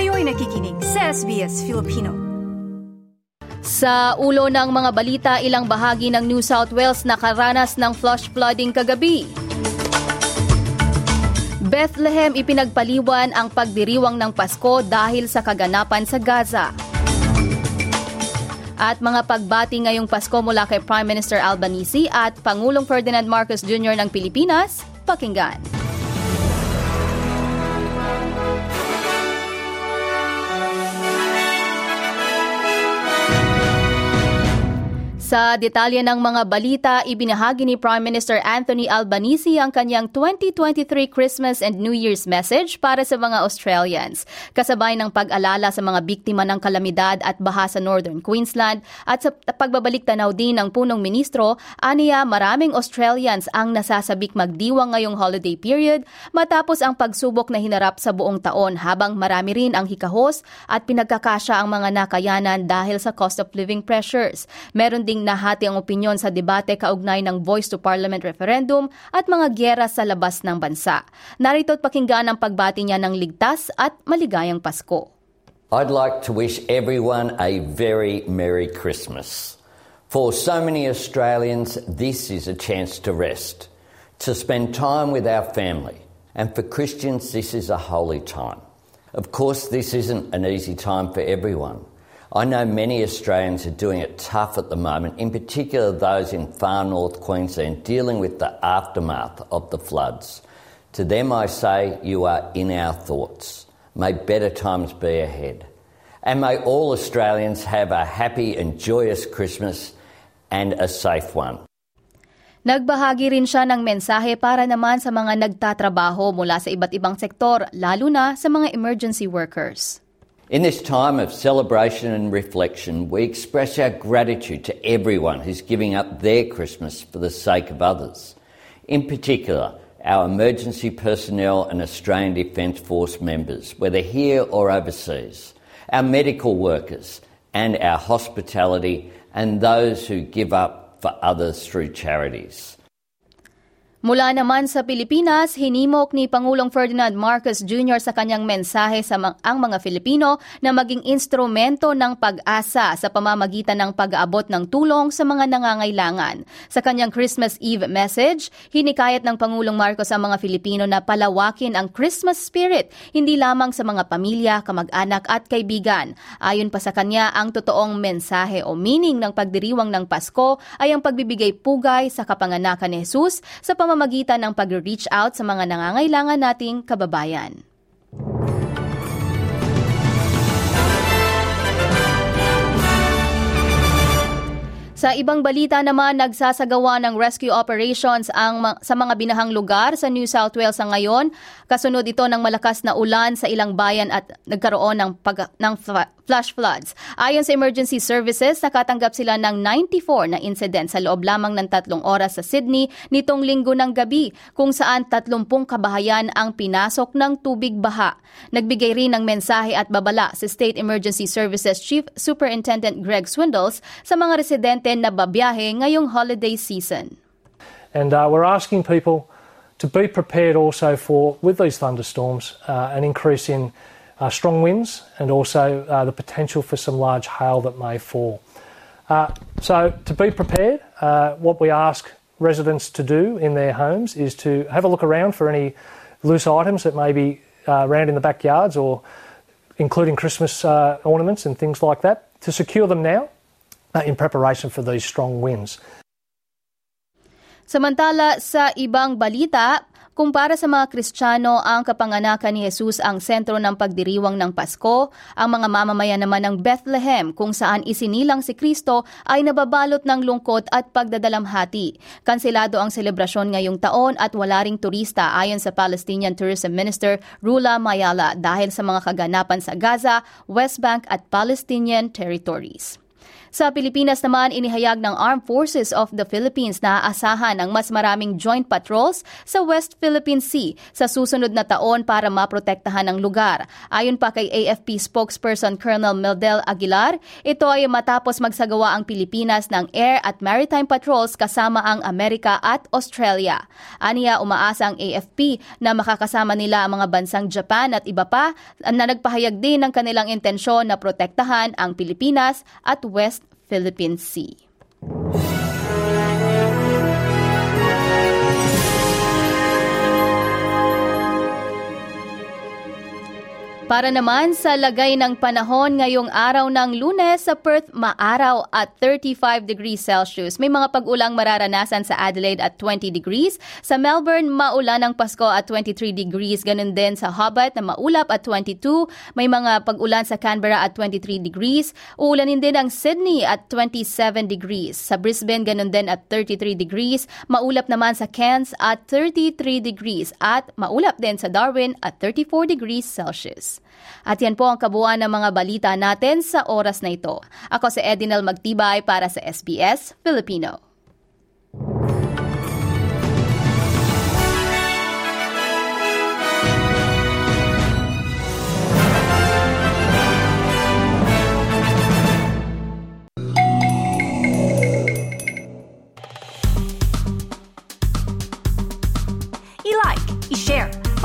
Kayo'y nakikinig sa SBS Filipino. Sa ulo ng mga balita, ilang bahagi ng New South Wales nakaranas ng flash flooding kagabi. Bethlehem ipinagpaliwan ang pagdiriwang ng Pasko dahil sa kaganapan sa Gaza. At mga pagbati ngayong Pasko mula kay Prime Minister Albanese at Pangulong Ferdinand Marcos Jr. ng Pilipinas, pakinggan. Sa detalye ng mga balita, ibinahagi ni Prime Minister Anthony Albanese ang kanyang 2023 Christmas and New Year's message para sa mga Australians. Kasabay ng pag-alala sa mga biktima ng kalamidad at baha sa Northern Queensland at sa pagbabalik tanaw din ng punong ministro, aniya maraming Australians ang nasasabik magdiwang ngayong holiday period matapos ang pagsubok na hinarap sa buong taon habang marami rin ang hikahos at pinagkakasya ang mga nakayanan dahil sa cost of living pressures. Meron ding nahati ang opinyon sa debate kaugnay ng Voice to Parliament referendum at mga gyera sa labas ng bansa. Narito at pakinggan ang pagbati niya ng ligtas at maligayang Pasko. I'd like to wish everyone a very Merry Christmas. For so many Australians, this is a chance to rest, to spend time with our family. And for Christians, this is a holy time. Of course, this isn't an easy time for everyone. I know many Australians are doing it tough at the moment, in particular those in far north Queensland dealing with the aftermath of the floods. To them, I say, you are in our thoughts. May better times be ahead. And may all Australians have a happy and joyous Christmas and a safe one. Nagbahagi rin siya ng mensahe para naman sa mga nagtatrabaho mula sa iba't ibang sektor, lalo na sa mga emergency workers. In this time of celebration and reflection, we express our gratitude to everyone who's giving up their Christmas for the sake of others. In particular, our emergency personnel and Australian Defence Force members, whether here or overseas, our medical workers, and our hospitality, and those who give up for others through charities. Mula naman sa Pilipinas, hinimok ni Pangulong Ferdinand Marcos Jr. sa kanyang mensahe sa mga, ang mga Filipino na maging instrumento ng pag-asa sa pamamagitan ng pag-aabot ng tulong sa mga nangangailangan. Sa kanyang Christmas Eve message, hinikayat ng Pangulong Marcos ang mga Filipino na palawakin ang Christmas spirit, hindi lamang sa mga pamilya, kamag-anak at kaibigan. Ayon pa sa kanya, ang totoong mensahe o meaning ng pagdiriwang ng Pasko ay ang pagbibigay pugay sa kapanganakan ni Jesus sa pamamagitan pamamagitan ng pag-reach out sa mga nangangailangan nating kababayan. Sa ibang balita naman, nagsasagawa ng rescue operations ang sa mga binahang lugar sa New South Wales sa ngayon. Kasunod ito ng malakas na ulan sa ilang bayan at nagkaroon ng, pag, ng flash floods. Ayon sa emergency services, nakatanggap sila ng 94 na incident sa loob lamang ng tatlong oras sa Sydney nitong linggo ng gabi kung saan 30 kabahayan ang pinasok ng tubig baha. Nagbigay rin ng mensahe at babala si State Emergency Services Chief Superintendent Greg Swindles sa mga residente na babiyahe ngayong holiday season. And uh, we're asking people to be prepared also for, with these thunderstorms, uh, an increase in uh, strong winds and also uh, the potential for some large hail that may fall. Uh, so, to be prepared, uh, what we ask residents to do in their homes is to have a look around for any loose items that may be around in the backyards or including Christmas ornaments and things like that, to secure them now uh, in preparation for these strong winds. Samantala sa ibang balita, kung para sa mga Kristiyano ang kapanganakan ni Jesus ang sentro ng pagdiriwang ng Pasko, ang mga mamamayan naman ng Bethlehem kung saan isinilang si Kristo ay nababalot ng lungkot at pagdadalamhati. Kanselado ang selebrasyon ngayong taon at wala ring turista ayon sa Palestinian Tourism Minister Rula Mayala dahil sa mga kaganapan sa Gaza, West Bank at Palestinian territories. Sa Pilipinas naman, inihayag ng Armed Forces of the Philippines na aasahan ng mas maraming joint patrols sa West Philippine Sea sa susunod na taon para maprotektahan ang lugar. Ayon pa kay AFP spokesperson Colonel Meldel Aguilar, ito ay matapos magsagawa ang Pilipinas ng air at maritime patrols kasama ang Amerika at Australia. Aniya umaasa ang AFP na makakasama nila ang mga bansang Japan at iba pa na nagpahayag din ng kanilang intensyon na protektahan ang Pilipinas at West Philippine Sea. Para naman sa lagay ng panahon ngayong araw ng lunes sa Perth, maaraw at 35 degrees Celsius. May mga pag-ulang mararanasan sa Adelaide at 20 degrees. Sa Melbourne, maulan ng Pasko at 23 degrees. Ganun din sa Hobart na maulap at 22. May mga pag-ulan sa Canberra at 23 degrees. Uulanin din ang Sydney at 27 degrees. Sa Brisbane, ganun din at 33 degrees. Maulap naman sa Cairns at 33 degrees. At maulap din sa Darwin at 34 degrees Celsius. At yan po ang kabuuan ng mga balita natin sa oras na ito. Ako si Edinel Magtibay para sa SBS Filipino.